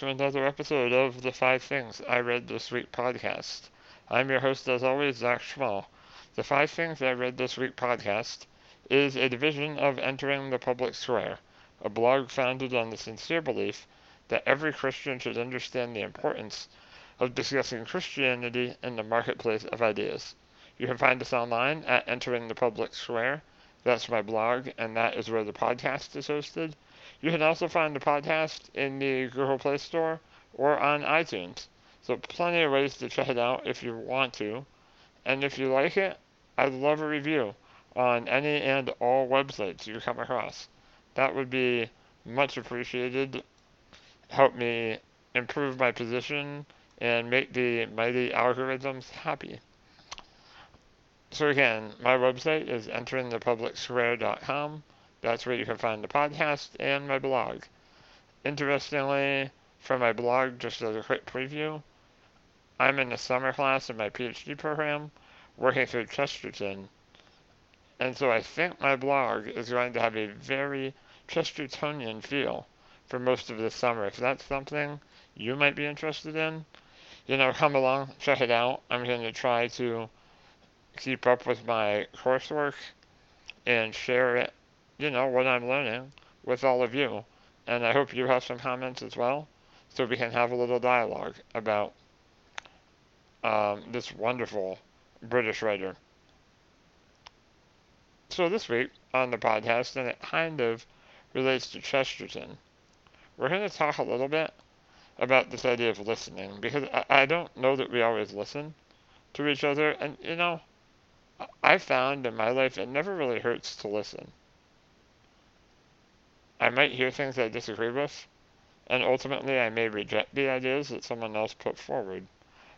to another episode of the Five Things I Read This Week podcast. I'm your host, as always, Zach Schmal. The Five Things I Read This Week podcast is a division of Entering the Public Square, a blog founded on the sincere belief that every Christian should understand the importance of discussing Christianity in the marketplace of ideas. You can find us online at Entering the Public Square. That's my blog, and that is where the podcast is hosted. You can also find the podcast in the Google Play Store or on iTunes. So plenty of ways to check it out if you want to. And if you like it, I'd love a review on any and all websites you come across. That would be much appreciated. Help me improve my position and make the mighty algorithms happy. So again, my website is enteringthepublicsquare.com. That's where you can find the podcast and my blog. Interestingly, for my blog, just as a quick preview, I'm in the summer class of my PhD program, working through Chesterton. And so I think my blog is going to have a very Chestertonian feel for most of the summer. If that's something you might be interested in, you know, come along, check it out. I'm going to try to keep up with my coursework and share it you know, what I'm learning with all of you. And I hope you have some comments as well, so we can have a little dialogue about um, this wonderful British writer. So this week on the podcast, and it kind of relates to Chesterton, we're going to talk a little bit about this idea of listening, because I, I don't know that we always listen to each other, and you know, I found in my life it never really hurts to listen. I might hear things I disagree with, and ultimately I may reject the ideas that someone else put forward,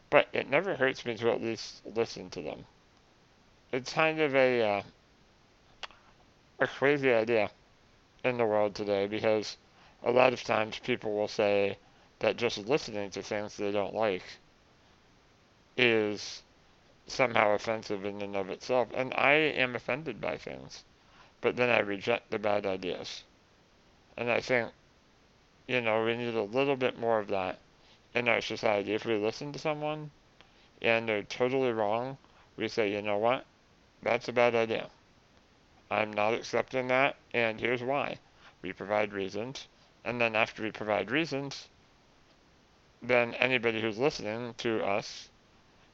but it never hurts me to at least listen to them. It's kind of a uh, a crazy idea in the world today because a lot of times people will say that just listening to things they don't like is somehow offensive in and of itself, and I am offended by things, but then I reject the bad ideas. And I think, you know, we need a little bit more of that in our society. If we listen to someone and they're totally wrong, we say, you know what? That's a bad idea. I'm not accepting that, and here's why. We provide reasons, and then after we provide reasons, then anybody who's listening to us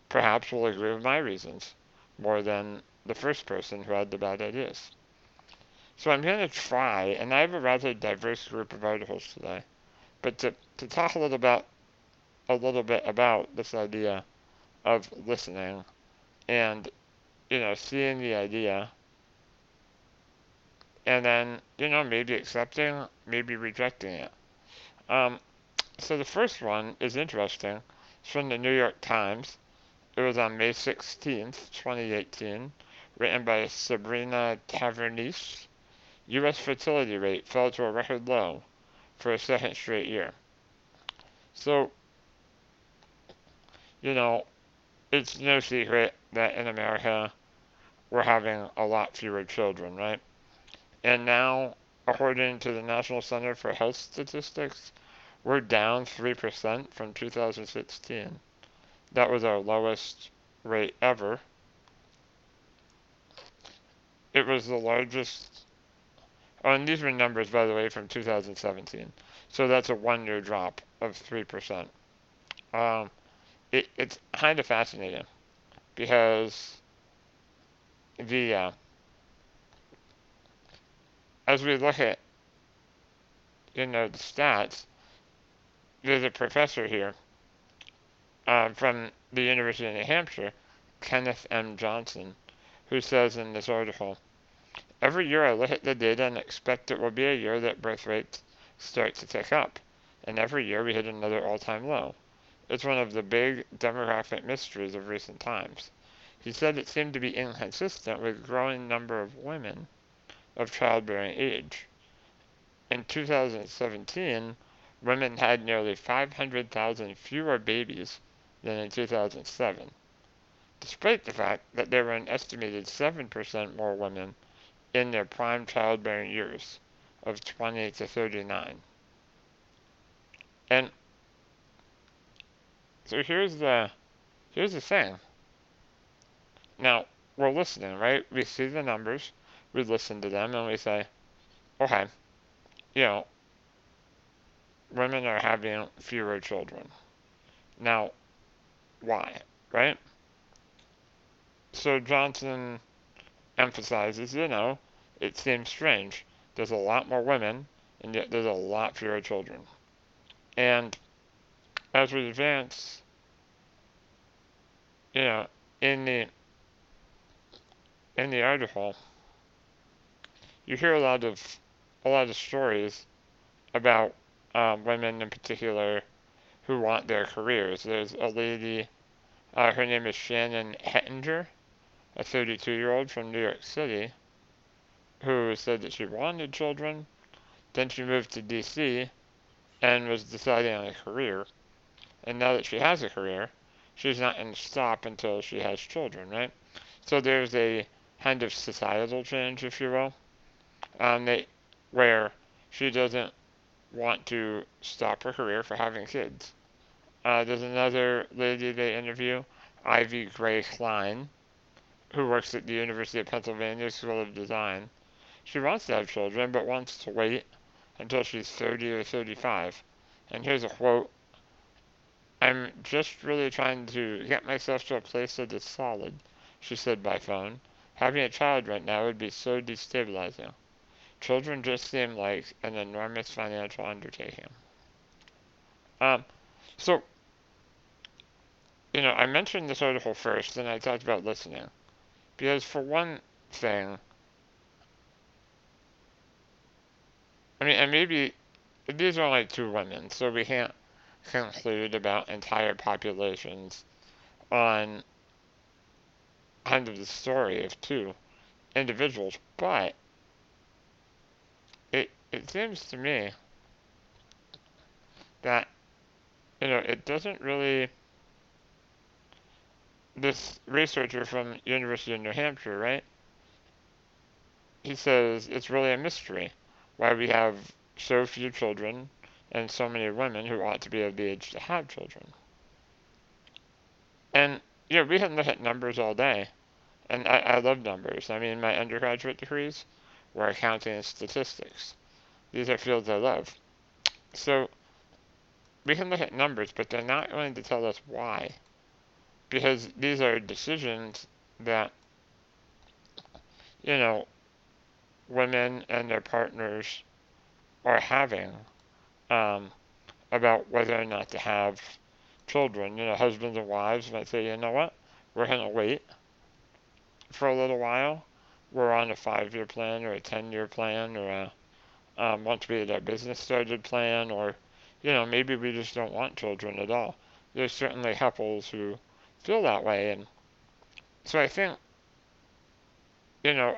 perhaps will agree with my reasons more than the first person who had the bad ideas. So I'm going to try, and I have a rather diverse group of articles today, but to, to talk a little about a little bit about this idea of listening and you know seeing the idea. And then you know maybe accepting maybe rejecting it. Um, so the first one is interesting. It's from the new york times. It was on may 16th 2018 written by sabrina tavernise U.S. fertility rate fell to a record low for a second straight year. So, you know, it's no secret that in America we're having a lot fewer children, right? And now, according to the National Center for Health Statistics, we're down 3% from 2016. That was our lowest rate ever. It was the largest Oh, and these were numbers, by the way, from 2017. So that's a one-year drop of 3%. Um, it, it's kind of fascinating because the uh, as we look at you know the stats, there's a professor here uh, from the University of New Hampshire, Kenneth M. Johnson, who says in this article Every year I look at the data and expect it will be a year that birth rates start to tick up, and every year we hit another all-time low. It's one of the big demographic mysteries of recent times. He said it seemed to be inconsistent with growing number of women of childbearing age. In 2017, women had nearly 500,000 fewer babies than in 2007, despite the fact that there were an estimated 7% more women in their prime childbearing years of 20 to 39. And So here's the here's the thing. Now, we're listening, right? We see the numbers, we listen to them, and we say, okay, you know, women are having fewer children. Now, why, right? So Johnson emphasizes, you know, it seems strange. There's a lot more women, and yet there's a lot fewer children. And as we advance, you know, in the in the article, you hear a lot of a lot of stories about um, women in particular who want their careers. There's a lady, uh, her name is Shannon Hettinger, a 32 year old from New York City, who said that she wanted children. Then she moved to DC and was deciding on a career. And now that she has a career, she's not going to stop until she has children, right? So there's a kind of societal change, if you will, um, they, where she doesn't want to stop her career for having kids. Uh, there's another lady they interview, Ivy Gray Klein, who works at the University of Pennsylvania School of Design. She wants to have children, but wants to wait until she's 30 or 35. And here's a quote I'm just really trying to get myself to a place that is solid, she said by phone. Having a child right now would be so destabilizing. Children just seem like an enormous financial undertaking. Um, so, you know, I mentioned this article first, and I talked about listening. Because, for one thing, I mean, and maybe these are only two women, so we can't conclude about entire populations on kind of the story of two individuals, but it it seems to me that you know it doesn't really this researcher from University of New Hampshire, right? He says it's really a mystery why we have so few children and so many women who ought to be of the age to have children. And yeah, we can look at numbers all day, and I, I love numbers. I mean, my undergraduate degrees were accounting and statistics. These are fields I love. So we can look at numbers, but they're not going to tell us why, because these are decisions that you know women and their partners are having um, about whether or not to have children. You know, husbands and wives might say, you know what, we're going to wait for a little while. We're on a five year plan or a 10 year plan or a um, want to be our business started plan or, you know, maybe we just don't want children at all. There's certainly couples who feel that way. And so I think, you know,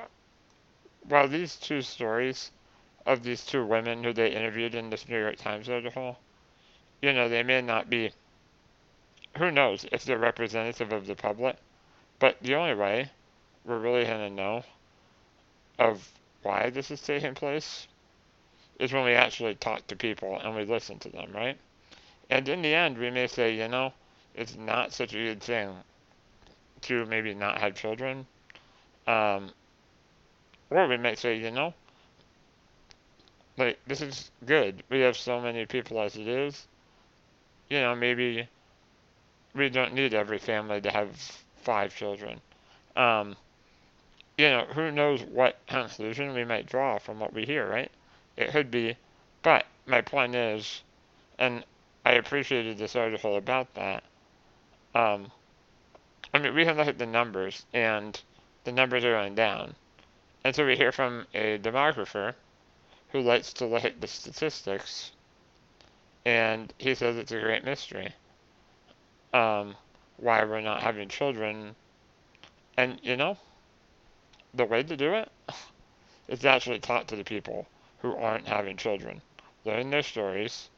while these two stories of these two women who they interviewed in this New York Times article, you know, they may not be, who knows if they're representative of the public, but the only way we're really going to know of why this is taking place is when we actually talk to people and we listen to them, right? And in the end, we may say, you know, it's not such a good thing to maybe not have children. Um, or we might say, you know, like, this is good. We have so many people as it is. You know, maybe we don't need every family to have five children. Um, you know, who knows what conclusion we might draw from what we hear, right? It could be, but my point is, and I appreciated this article about that. Um, I mean, we can look at the numbers, and the numbers are going down. And so we hear from a demographer who likes to look at the statistics, and he says it's a great mystery. Um, why we're not having children. And, you know, the way to do it is actually talk to the people who aren't having children, learn their stories,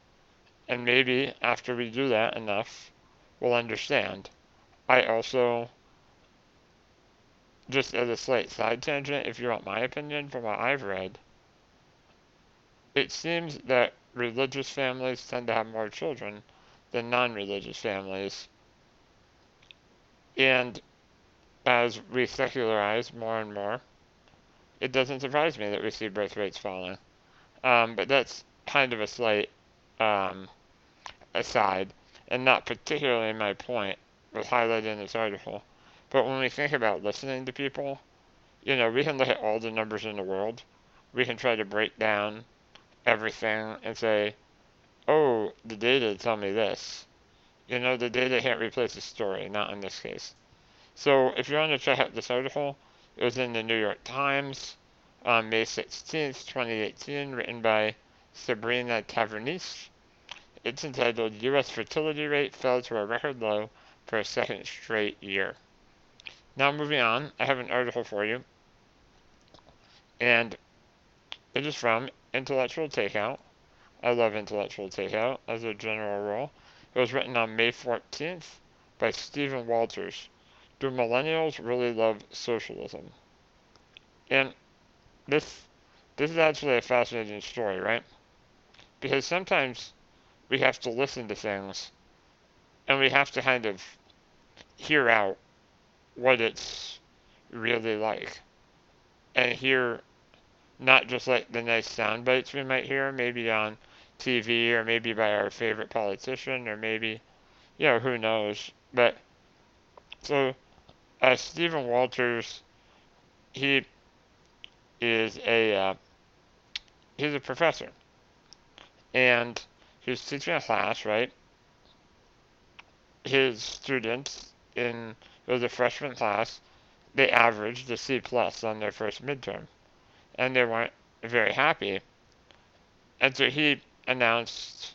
and maybe after we do that enough, we'll understand. I also just as a slight side tangent, if you want my opinion from what I've read, it seems that religious families tend to have more children than non religious families. And as we secularize more and more, it doesn't surprise me that we see birth rates falling. Um, but that's kind of a slight um, aside, and not particularly my point was highlighted in this article. But when we think about listening to people, you know, we can look at all the numbers in the world. We can try to break down everything and say, oh, the data tell me this. You know, the data can't replace the story, not in this case. So if you want to check out this article, it was in the New York Times on May 16th, 2018, written by Sabrina Tavernise. It's entitled U.S. Fertility Rate Fell to a Record Low for a Second Straight Year. Now, moving on, I have an article for you, and it is from Intellectual Takeout. I love Intellectual Takeout as a general rule. It was written on May 14th by Stephen Walters. Do millennials really love socialism? And this this is actually a fascinating story, right? Because sometimes we have to listen to things and we have to kind of hear out what it's really like. And hear not just like the nice sound bites we might hear, maybe on TV or maybe by our favorite politician or maybe, you know, who knows. But so, uh, Stephen Walters, he is a uh, he's a professor, and he was teaching a class, right? His students in it was a freshman class, they averaged a C plus on their first midterm, and they weren't very happy. And so he announced,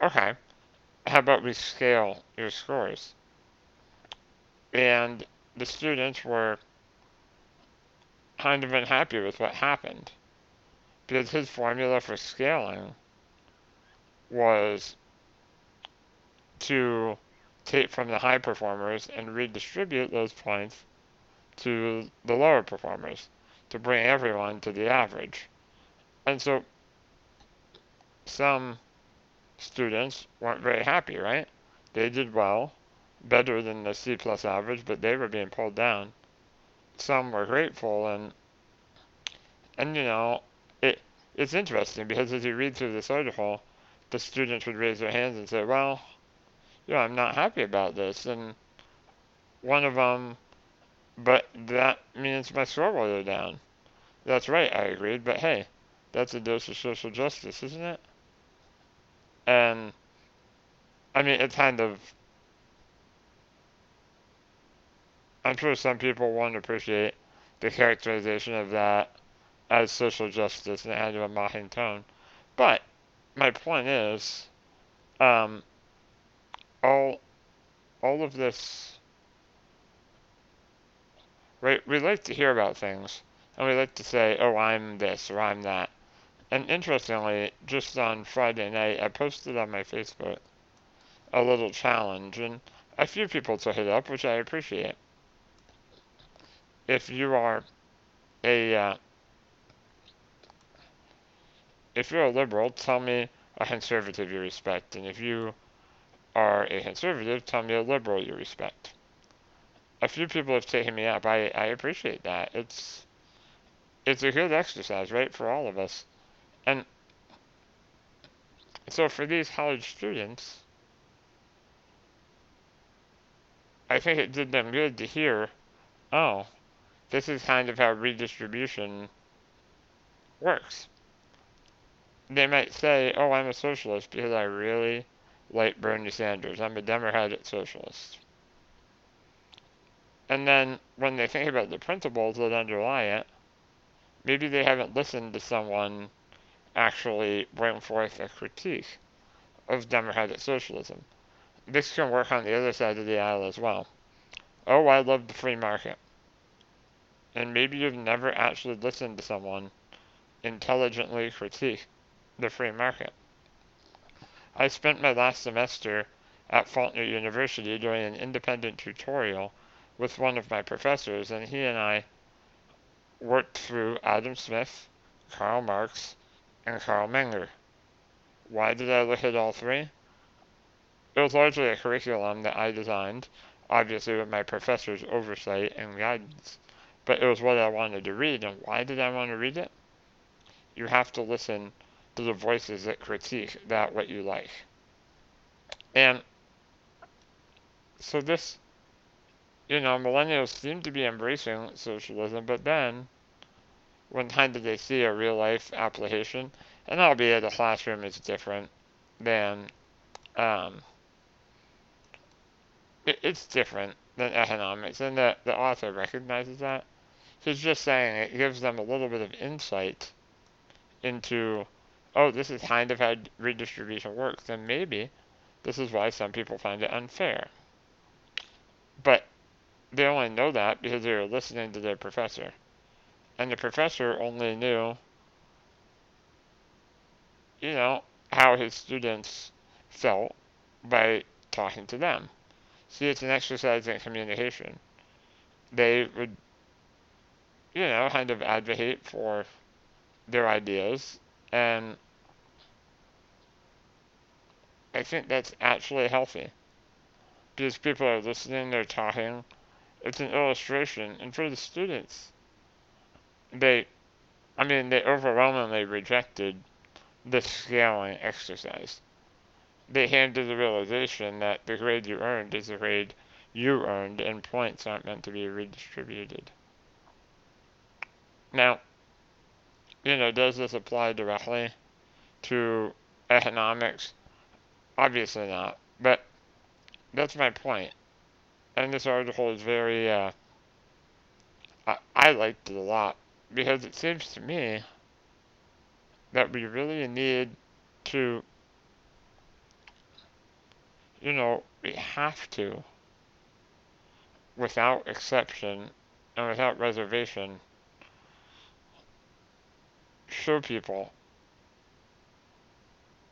okay, how about we scale your scores? And the students were kind of unhappy with what happened because his formula for scaling was to take from the high performers and redistribute those points to the lower performers to bring everyone to the average. And so some students weren't very happy, right? They did well, better than the C plus average, but they were being pulled down. Some were grateful and and you know, it it's interesting because as you read through this article, the students would raise their hands and say, "Well, you know, I'm not happy about this," and one of them, but that means my score will go down. That's right, I agreed, but hey, that's a dose of social justice, isn't it? And I mean, it's kind of. I'm sure some people won't appreciate the characterization of that as social justice and kind of a mocking tone. But my point is, um, all all of this, right? We like to hear about things, and we like to say, "Oh, I'm this" or "I'm that." And interestingly, just on Friday night, I posted on my Facebook a little challenge, and a few people took it up, which I appreciate. If you are a uh, if you're a liberal, tell me a conservative you respect, and if you are a conservative, tell me a liberal you respect. A few people have taken me up. I, I appreciate that. It's it's a good exercise, right, for all of us. And so for these college students, I think it did them good to hear, oh, this is kind of how redistribution works. They might say, oh, I'm a socialist because I really like Bernie Sanders. I'm a Democratic socialist. And then when they think about the principles that underlie it, maybe they haven't listened to someone actually bring forth a critique of democratic socialism. This can work on the other side of the aisle as well. Oh, I love the free market. And maybe you've never actually listened to someone intelligently critique the free market. I spent my last semester at Faulkner University doing an independent tutorial with one of my professors, and he and I worked through Adam Smith, Karl Marx, and Carl Menger. Why did I look at all three? It was largely a curriculum that I designed. obviously with my professor's oversight and guidance. But it was what I wanted to read, and why did I want to read it? You have to listen to the voices that critique that what you like. And so this, you know, millennials seem to be embracing socialism, but then when time did they see a real life application? And albeit the classroom is different than, um, it, it's different than economics, and the, the author recognizes that. He's just saying it gives them a little bit of insight into, oh, this is kind of how redistribution works, and maybe this is why some people find it unfair. But they only know that because they were listening to their professor. And the professor only knew, you know, how his students felt by talking to them. See, it's an exercise in communication. They would, you know, kind of advocate for their ideas, and I think that's actually healthy. Because people are listening, they're talking. It's an illustration, and for the students, they, I mean, they overwhelmingly rejected the scaling exercise they came to the realization that the grade you earned is the grade you earned, and points aren't meant to be redistributed. Now, you know, does this apply directly to economics? Obviously not, but that's my point. And this article is very, uh, I, I liked it a lot because it seems to me that we really need to you know, we have to, without exception and without reservation, show people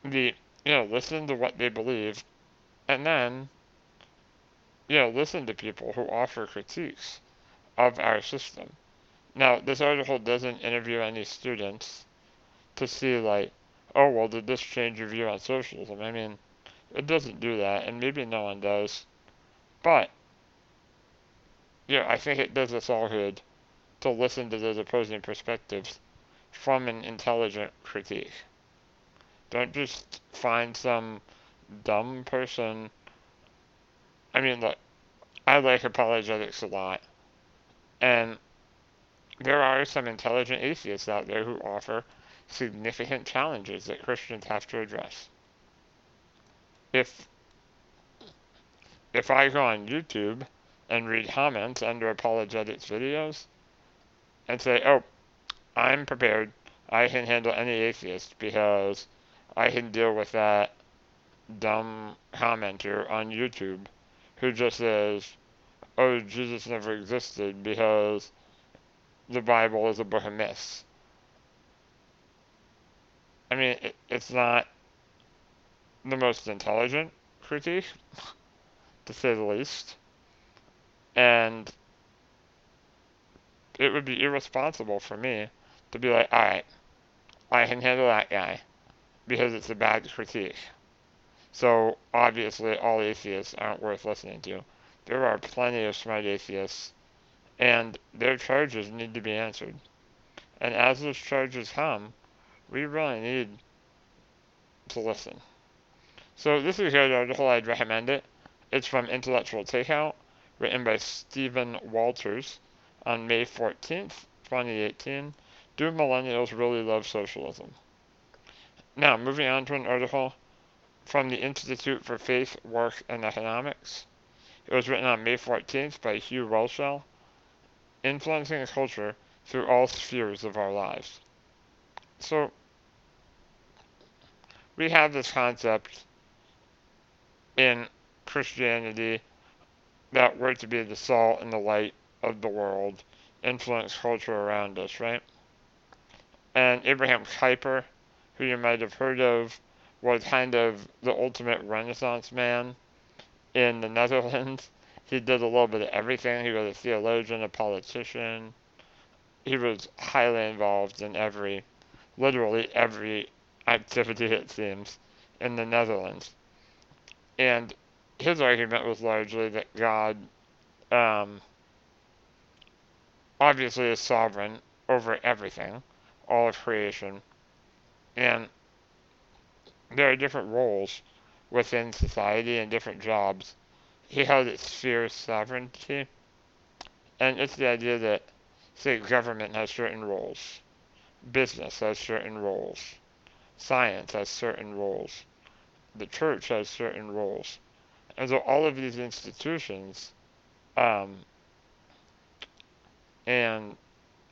the, you know, listen to what they believe, and then, you know, listen to people who offer critiques of our system. Now, this article doesn't interview any students to see, like, oh, well, did this change your view on socialism? I mean, it doesn't do that, and maybe no one does. But, you know, I think it does us all good to listen to those opposing perspectives from an intelligent critique. Don't just find some dumb person. I mean, look, I like apologetics a lot. And there are some intelligent atheists out there who offer significant challenges that Christians have to address if if I go on YouTube and read comments under apologetics videos and say, oh, I'm prepared, I can handle any atheist because I can deal with that dumb commenter on YouTube who just says, oh, Jesus never existed because the Bible is a book of myths. I mean, it, it's not the most intelligent critique, to say the least. And it would be irresponsible for me to be like, alright, I can handle that guy because it's a bad critique. So obviously, all atheists aren't worth listening to. There are plenty of smart atheists, and their charges need to be answered. And as those charges come, we really need to listen. So this is good article, I'd recommend it. It's from Intellectual Takeout, written by Stephen Walters on May 14th, 2018. Do millennials really love socialism? Now, moving on to an article from the Institute for Faith, Work, and Economics. It was written on May 14th by Hugh Whelchel, Influencing Culture Through All Spheres of Our Lives. So, we have this concept in Christianity that we're to be the salt and the light of the world, influence culture around us, right? And Abraham Kuyper, who you might have heard of, was kind of the ultimate Renaissance man in the Netherlands. He did a little bit of everything. He was a theologian, a politician. He was highly involved in every, literally every activity, it seems, in the Netherlands. And his argument was largely that God um, obviously is sovereign over everything, all of creation, and there are different roles within society and different jobs. He held it sphere of sovereignty, and it's the idea that, state government has certain roles, business has certain roles, science has certain roles, the church has certain roles. And so all of these institutions um, and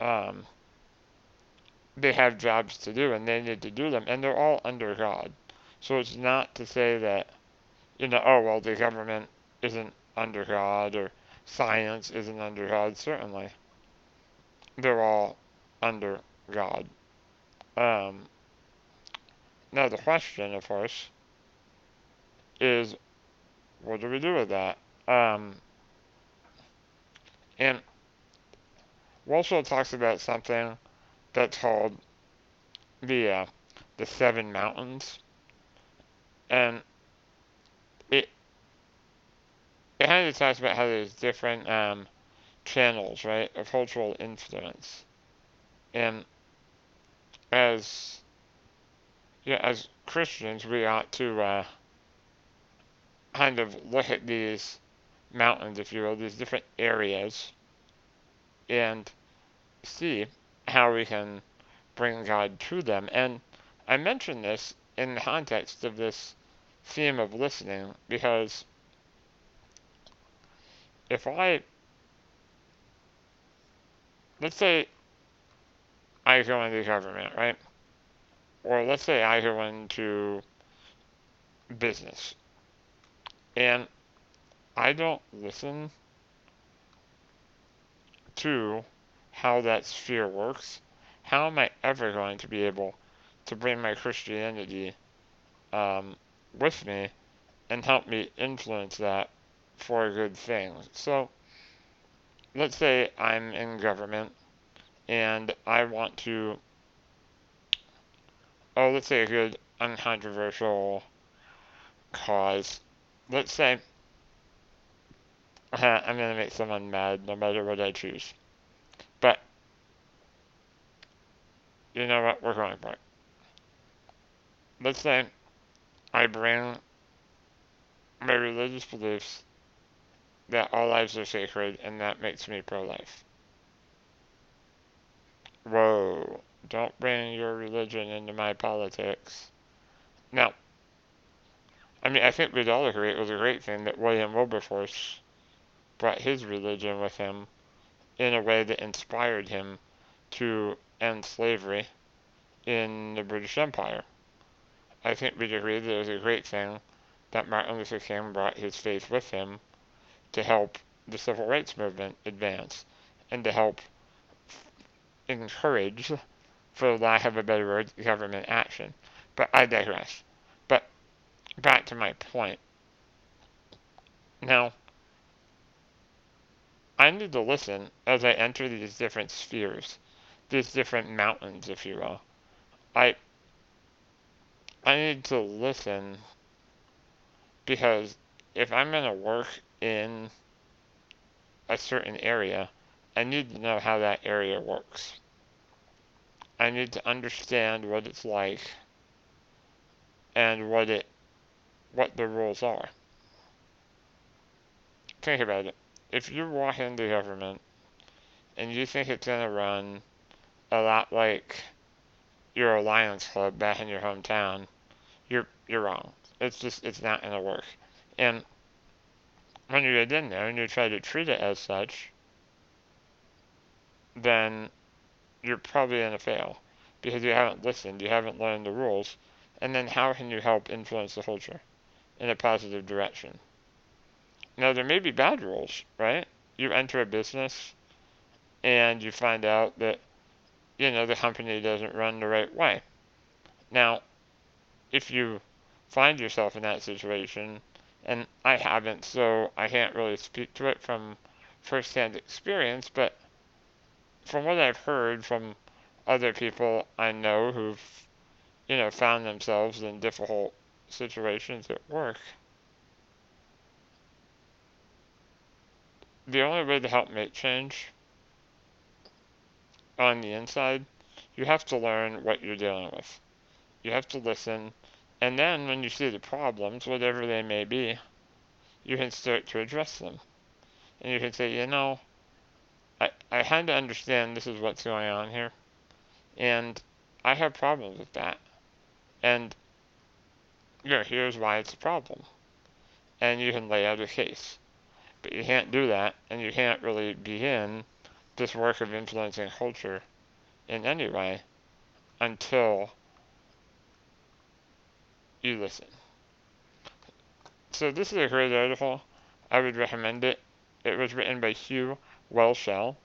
um, they have jobs to do and they need to do them, and they're all under God. So it's not to say that, you know, oh, well, the government isn't under God or science isn't under God. Certainly, they're all under God. Um, now, the question, of course, is what do we do with that? Um, and Whelchel talks about something that's called the uh, the Seven Mountains, and it it kind of talks about how there's different um, channels, right, of cultural influence, and as yeah, as Christians, we ought to uh, kind of look at these mountains, if you will, these different areas, and see how we can bring God to them. And I mention this in the context of this theme of listening because if I, let's say I go into government, right? Or let's say I go into business and I don't listen to how that sphere works, how am I ever going to be able to bring my Christianity um, with me and help me influence that for a good thing? So, let's say I'm in government and I want to, oh, let's say a good uncontroversial cause. Let's say I'm going to make someone mad no matter what I choose. You know what? We're going for. Let's say I bring my religious beliefs that all lives are sacred and that makes me pro life. Whoa, don't bring your religion into my politics. Now, I mean, I think we'd all agree it was a great thing that William Wilberforce brought his religion with him in a way that inspired him to end slavery in the British Empire. I think we'd agree that it was a great thing that Martin Luther King brought his faith with him to help the civil rights movement advance and to help encourage, for lack of a better word, government action. But I digress. But back to my point. Now, I need to listen as I enter these different spheres, these different mountains, if you will. I I need to listen because if I'm going to work in a certain area, I need to know how that area works. I need to understand what it's like and what it what the rules are. Think about it if you walk into government and you think it's going to run a lot like your Lions Club back in your hometown, you're you're wrong. It's just it's not to work. And when you get in there and you try to treat it as such, then you're probably to fail because you haven't listened, you haven't learned the rules, and then how can you help influence the culture in a positive direction? Now, there may be bad rules, right? You enter a business and you find out that, you know, the company doesn't run the right way. Now, if you find yourself in that situation, and I haven't, so I can't really speak to it from firsthand experience, but from what I've heard from other people I know who've, you know, found themselves in difficult situations at work, the only way to help make change on the inside, you have to learn what you're dealing with. You have to listen, and then when you see the problems, whatever they may be, you can start to address them. And you can say, you know, I, I had to understand this is what's going on here, and I have problems with that. And yeah, here's why it's a problem. And you can lay out a case. But you can't do that, and you can't really begin this work of influencing culture in any way until you listen. So this is a great article. I would recommend it. It was written by Hugh Whelchel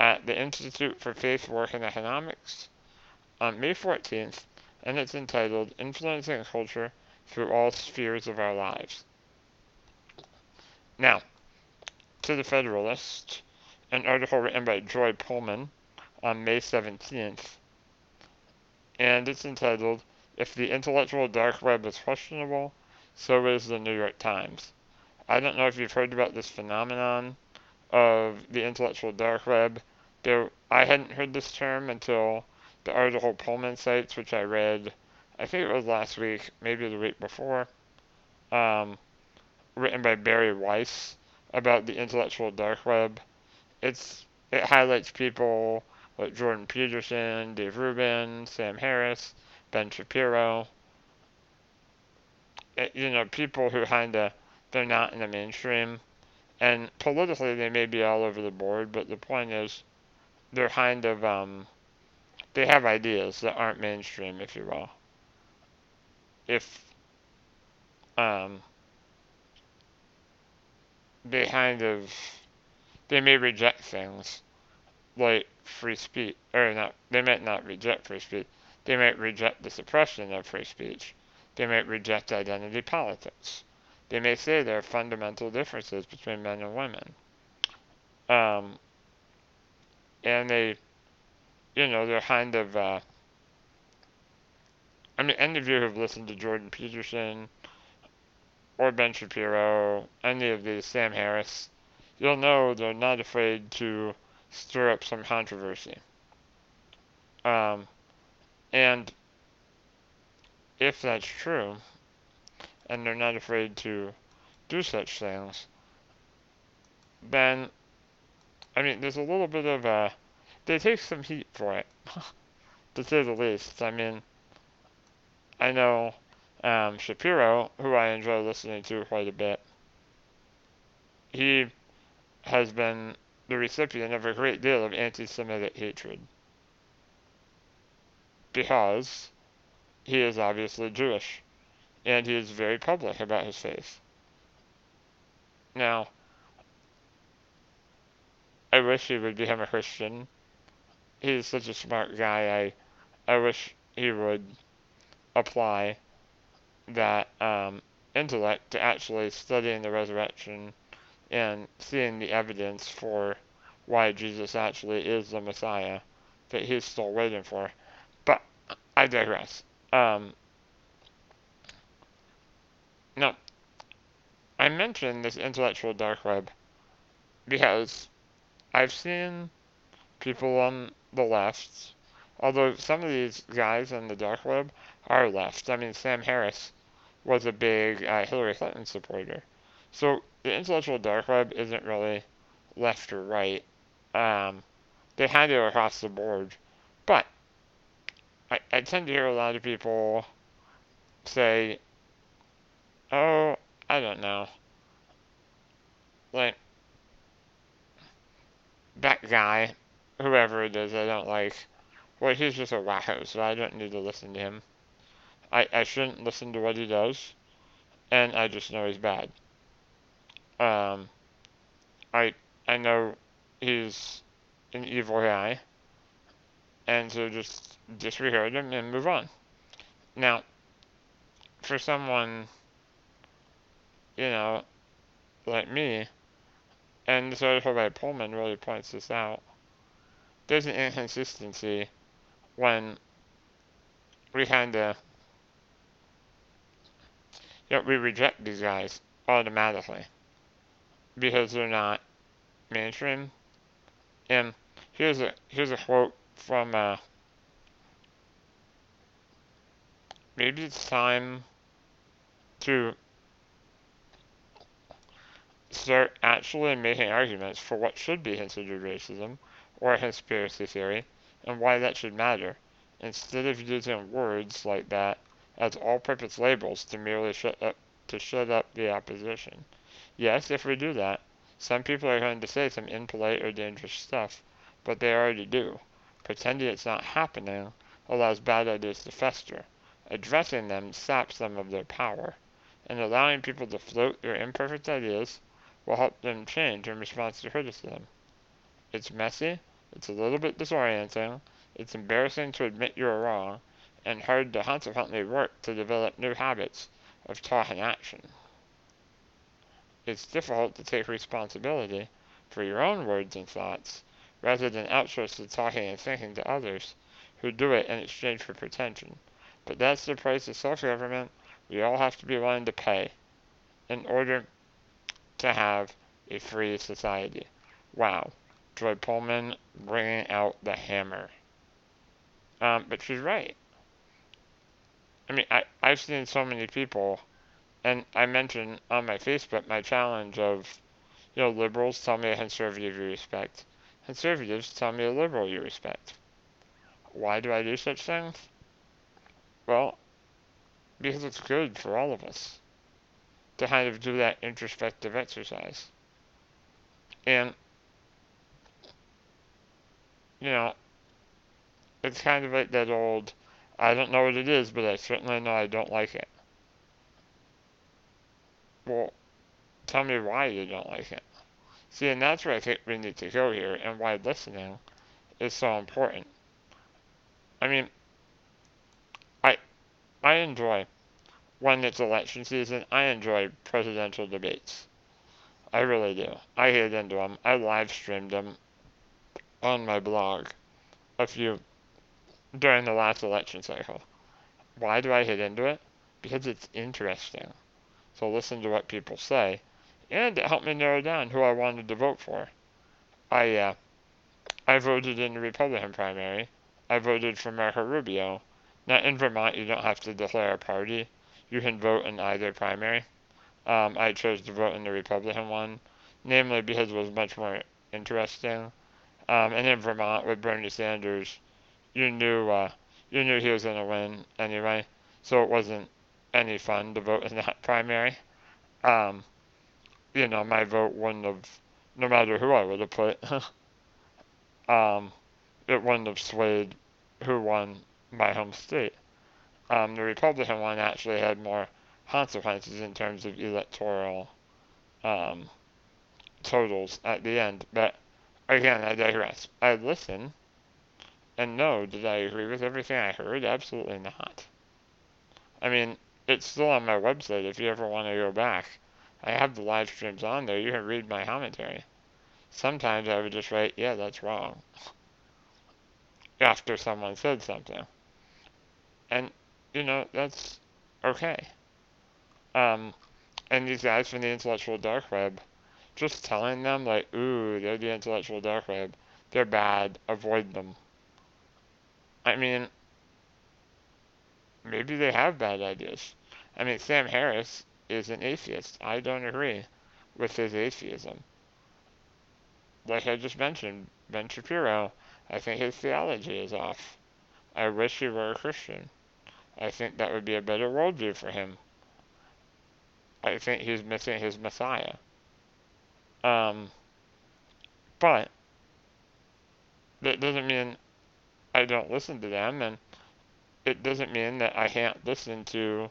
at the Institute for Faith Work and Economics on May 14th, and it's entitled Influencing Culture Through All Spheres of Our Lives. Now, to the Federalist, an article written by Joy Pullmann on May 17th, and it's entitled If the Intellectual Dark Web is Questionable, So is the New York Times. I don't know if you've heard about this phenomenon of the intellectual dark web. There, I hadn't heard this term until the article Pullmann cites, which I read, I think it was last week, maybe the week before. Um, written by Bari Weiss about the intellectual dark web. It's it highlights people like Jordan Peterson, Dave Rubin, Sam Harris, Ben Shapiro. It, you know, people who kind of they're not in the mainstream, and politically they may be all over the board, but the point is, they're kind of um, they have ideas that aren't mainstream, if you will. If um, they kind of they may reject things like free speech or not they might not reject free speech. They might reject the suppression of free speech. They might reject identity politics. They may say there are fundamental differences between men and women. Um, and they you know they're kind of uh, I mean any of you who've listened to Jordan Peterson or Ben Shapiro, any of these, Sam Harris, you'll know they're not afraid to stir up some controversy. Um, and if that's true, and they're not afraid to do such things, then, I mean, there's a little bit of a, they take some heat for it, to say the least. I mean, I know um, Shapiro, who I enjoy listening to quite a bit, he has been the recipient of a great deal of anti Semitic hatred. Because he is obviously Jewish, and he is very public about his faith. Now, I wish he would become a Christian. He's such a smart guy. I, I wish he would apply that um, intellect to actually studying the resurrection and seeing the evidence for why Jesus actually is the Messiah that he's still waiting for. But I digress. Um, now, I mentioned this intellectual dark web because I've seen people on the left, although some of these guys on the dark web are left. I mean, Sam Harris was a big uh, Hillary Clinton supporter. So the intellectual dark web isn't really left or right. Um, they had it across the board. But I, I tend to hear a lot of people say, oh, I don't know. Like, that guy, whoever it is I don't like, well, he's just a wacko, so I don't need to listen to him. I, I shouldn't listen to what he does, and I just know he's bad. Um, I I know he's an evil guy, and so just disregard him and move on. Now, for someone, you know, like me, and this article by Pullmann really points this out, there's an inconsistency when we kind of Yet we reject these guys automatically. Because they're not mainstream. And here's a here's a quote from uh, maybe it's time to start actually making arguments for what should be considered racism or a conspiracy theory and why that should matter, instead of using words like that as all-purpose labels to merely shut up to shut up the opposition. Yes, if we do that, some people are going to say some impolite or dangerous stuff, but they already do. Pretending it's not happening allows bad ideas to fester. Addressing them saps them of their power, and allowing people to float their imperfect ideas will help them change in response to criticism. It's messy, it's a little bit disorienting, it's embarrassing to admit you're wrong, and hard to consequently work to develop new habits of thought and action. It's difficult to take responsibility for your own words and thoughts, rather than outsource the talking and thinking to others who do it in exchange for pretension. But that's the price of self-government we all have to be willing to pay in order to have a free society. Wow. Joy Pullmann bringing out the hammer. Um, but she's right. I mean, I, I've seen so many people, and I mentioned on my Facebook my challenge of, you know, liberals tell me a conservative you respect. Conservatives tell me a liberal you respect. Why do I do such things? Well, because it's good for all of us to kind of do that introspective exercise. And, you know, it's kind of like that old, I don't know what it is, but I certainly know I don't like it. Well, tell me why you don't like it. See, and that's where I think we need to go here, and why listening is so important. I mean, I I enjoy when it's election season, I enjoy presidential debates. I really do. I get into them. I live streamed them on my blog a few during the last election cycle. Why do I hit into it? Because it's interesting. So listen to what people say, and it helped me narrow down who I wanted to vote for. I uh, I voted in the Republican primary. I voted for Marco Rubio. Now in Vermont, you don't have to declare a party you can vote in either primary. Um, I chose to vote in the Republican one, namely because it was much more interesting. Um, and in Vermont with Bernie Sanders, you knew uh, you knew he was going to win anyway, so it wasn't any fun to vote in that primary. Um, you know, my vote wouldn't have, no matter who I would have put, um, it wouldn't have swayed who won my home state um, the Republican one actually had more consequences in terms of electoral um, totals at the end. But again, I digress. I listen, and no, did I agree with everything I heard? Absolutely not. I mean, it's still on my website if you ever want to go back. I have the live streams on there. You can read my commentary. Sometimes I would just write, yeah, that's wrong. After someone said something. And you know, that's okay. Um, and these guys from the intellectual dark web, just telling them, like, ooh, they're the intellectual dark web, they're bad, avoid them. I mean, maybe they have bad ideas. I mean, Sam Harris is an atheist. I don't agree with his atheism. Like I just mentioned, Ben Shapiro, I think his theology is off. I wish he were a Christian. I think that would be a better worldview for him. I think he's missing his Messiah. Um, but that doesn't mean I don't listen to them, and it doesn't mean that I can't listen to,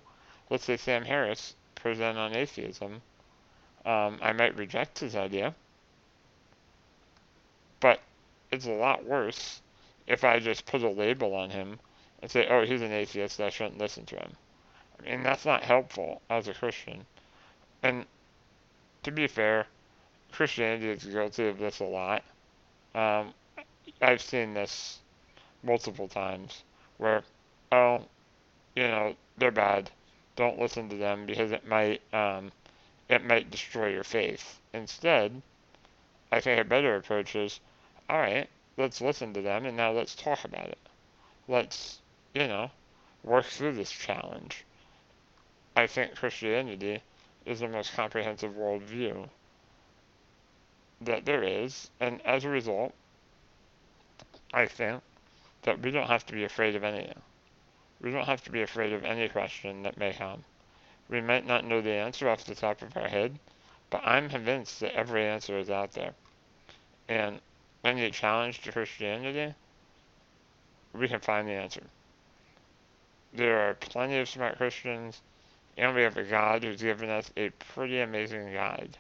let's say, Sam Harris present on atheism. Um, I might reject his idea, but it's a lot worse if I just put a label on him and say, oh, he's an atheist, I shouldn't listen to him. I mean, that's not helpful as a Christian. And to be fair, Christianity is guilty of this a lot. Um, I've seen this multiple times where, oh, you know, they're bad. Don't listen to them because it might um, it might destroy your faith. Instead, I think a better approach is, all right, let's listen to them and now let's talk about it. Let's, you know, work through this challenge. I think Christianity is the most comprehensive worldview that there is, and as a result, I think that we don't have to be afraid of anything. We don't have to be afraid of any question that may come. We might not know the answer off the top of our head, but I'm convinced that every answer is out there. And any challenge to Christianity, we can find the answer. There are plenty of smart Christians, and we have a God who's given us a pretty amazing guide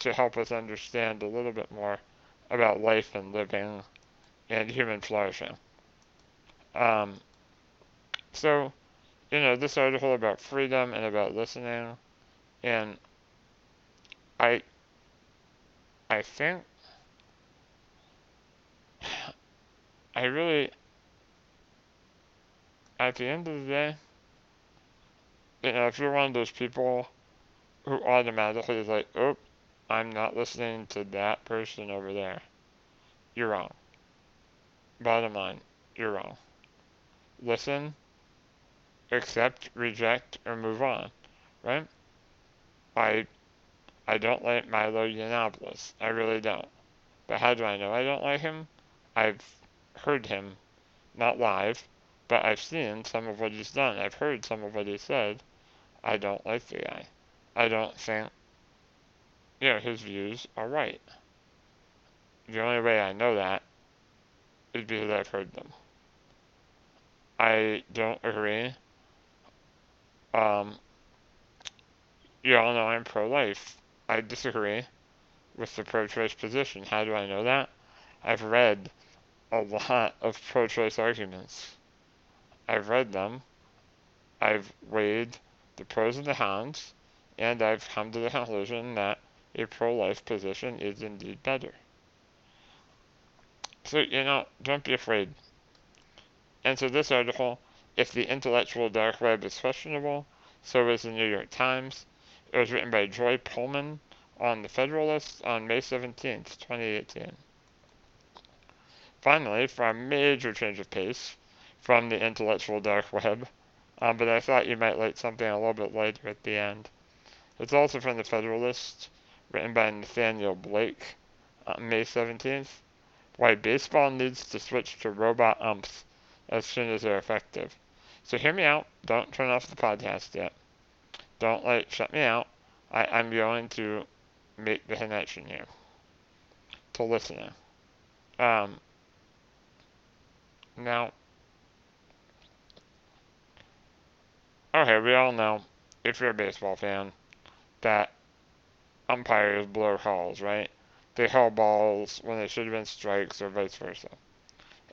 to help us understand a little bit more about life and living and human flourishing. Um, so, you know, this article about freedom and about listening, and I, I think, I really, at the end of the day, you know, if you're one of those people who automatically is like, oh, I'm not listening to that person over there. You're wrong. Bottom line, you're wrong. Listen, accept, reject, or move on. Right? I I don't like Milo Yiannopoulos. I really don't. But how do I know I don't like him? I've heard him, not live, but I've seen some of what he's done. I've heard some of what he said. I don't like the guy. I don't think you know, his views are right. The only way I know that is because I've heard them. I don't agree. Um, you all know I'm pro-life. I disagree with the pro-choice position. How do I know that? I've read a lot of pro-choice arguments. I've read them. I've weighed the pros and the cons, and I've come to the conclusion that a pro-life position is indeed better. So, you know, don't be afraid. And so this article, if the intellectual dark web is questionable, so is the New York Times. It was written by Joy Pullmann on The Federalist on May 17, 2018. Finally, for a major change of pace from the intellectual dark web, um, but I thought you might like something a little bit lighter at the end. It's also from The Federalist, written by Nathanael Blake on May 17th, why baseball needs to switch to robot umps as soon as they're effective. So hear me out. Don't turn off the podcast yet. Don't like shut me out. I, I'm going to make the connection here to listening. Um, now, okay, we all know if you're a baseball fan that umpires blow calls, right? They call balls when they should have been strikes or vice versa.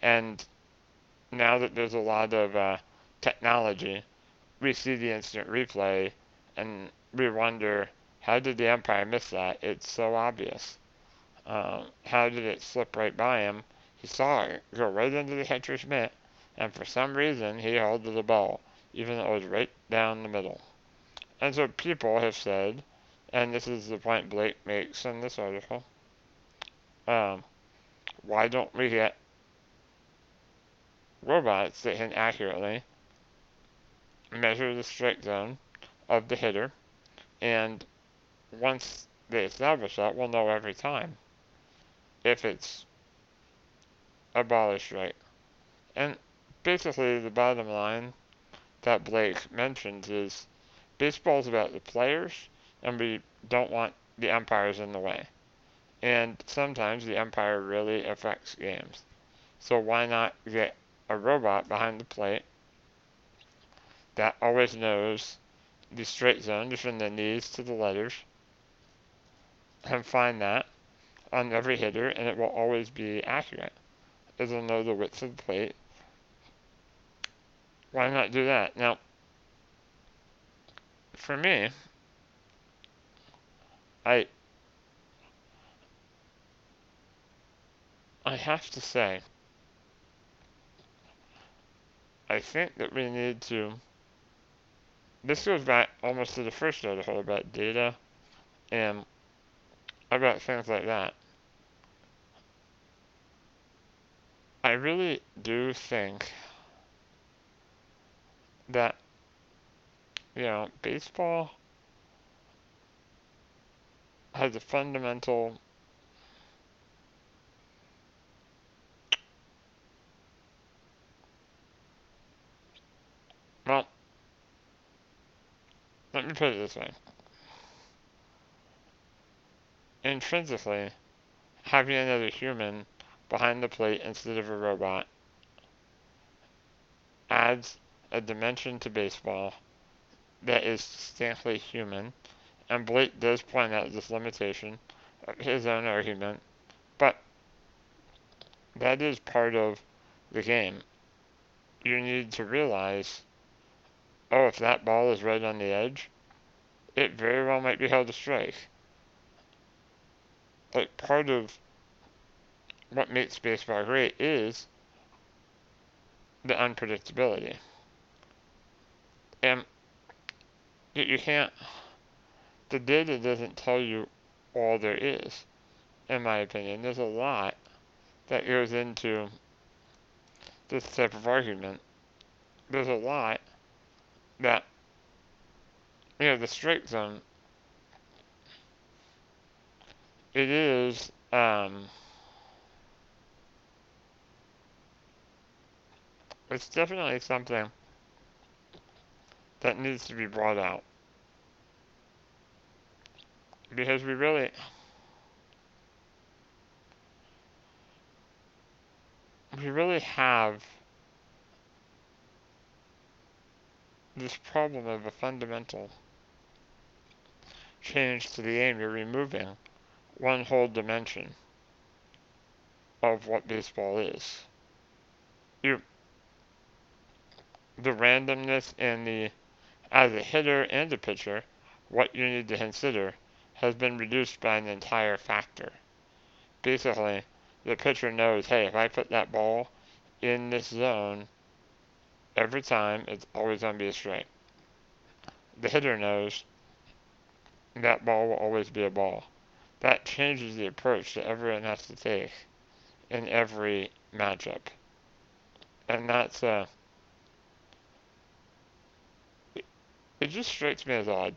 And now that there's a lot of uh, technology, we see the instant replay and we wonder how did the umpire miss that? It's so obvious. Uh, how did it slip right by him? He saw it go right into the catcher's mitt, and for some reason he held the ball, even though it was right down the middle. And so people have said and this is the point Blake makes in this article. Um, why don't we get robots that can accurately measure the strike zone of the hitter, and once they establish that, we'll know every time if it's a ball or strike. And basically, the bottom line that Blake mentions is baseball's about the players and we don't want the umpires in the way. And sometimes the umpire really affects games. So why not get a robot behind the plate that always knows the straight zone from the knees to the letters and find that on every hitter and it will always be accurate. It'll know the width of the plate. Why not do that? Now, for me, I I have to say I think that we need to this goes back almost to the first article about data and about things like that. I really do think that, you know, baseball has a fundamental well, let me put it this way. Intrinsically, having another human behind the plate instead of a robot adds a dimension to baseball that is distinctly human, and Blake does point out this limitation of his own argument, but that is part of the game. You need to realize, oh, if that ball is right on the edge, it very well might be held a strike. Like, part of what makes baseball great is the unpredictability. And you can't, the data doesn't tell you all there is, in my opinion. There's a lot that goes into this type of argument. There's a lot that, you know, the strike zone, it is, um, It's definitely something that needs to be brought out. Because we really we really have this problem of a fundamental change to the aim, You're removing one whole dimension of what baseball is. You the randomness and the as a hitter and a pitcher, what you need to consider has been reduced by an entire factor. Basically, the pitcher knows, hey, if I put that ball in this zone every time, it's always going to be a strike. The hitter knows that ball will always be a ball. That changes the approach that everyone has to take in every matchup. And that's uh, it just strikes me as odd.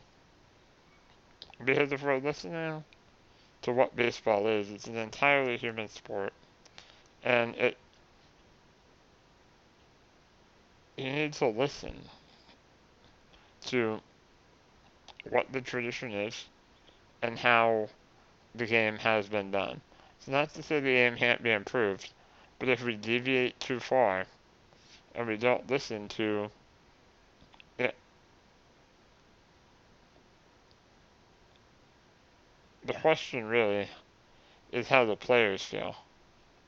Because if we're listening to what baseball is, it's an entirely human sport. And it you need to listen to what the tradition is and how the game has been done. It's not to say the game can't be improved, but if we deviate too far and we don't listen to it, the question really is how the players feel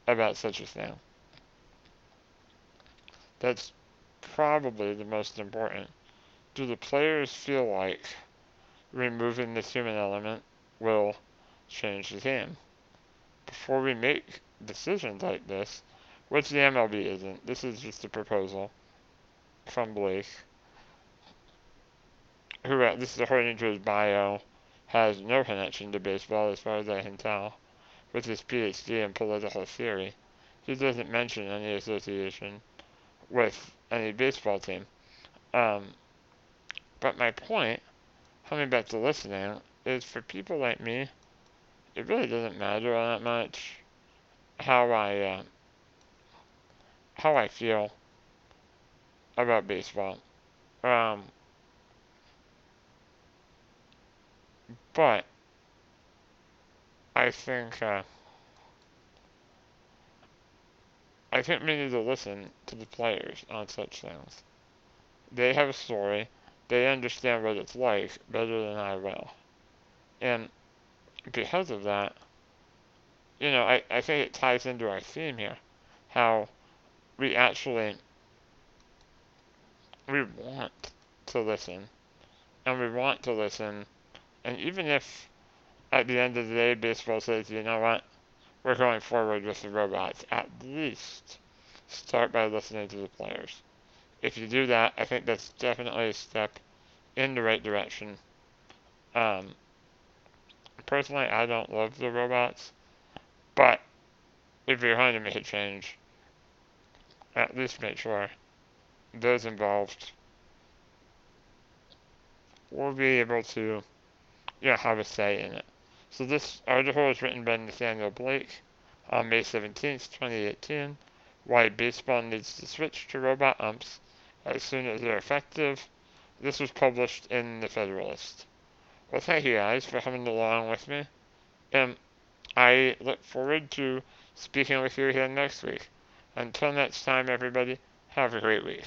about such a thing. That's probably the most important. Do the players feel like removing the human element will change the game? Before we make decisions like this, which the MLB isn't, this is just a proposal from Blake, who, uh, this is according to his bio, has no connection to baseball as far as I can tell, with his PhD in political theory. He doesn't mention any association with any baseball team. Um, but my point, coming back to listening, is for people like me, it really doesn't matter all that much how I uh, how I feel about baseball. Um, But I think uh, I think we need to listen to the players on such things. They have a story. They understand what it's like better than I will. And because of that, you know, I, I think it ties into our theme here. How we actually we want to listen. And we want to listen and even if at the end of the day baseball says, you know what, we're going forward with the robots, at least start by listening to the players. If you do that, I think that's definitely a step in the right direction. Um, personally, I don't love the robots, but if you're going to make a change, at least make sure those involved will be able to, you know, have a say in it. So this article was written by Nathanael Blake on May 17, 2018. Why baseball needs to switch to robot umps as soon as they're effective. This was published in the Federalist. Well, thank you guys for coming along with me. And I look forward to speaking with you again next week. Until next time, everybody, have a great week.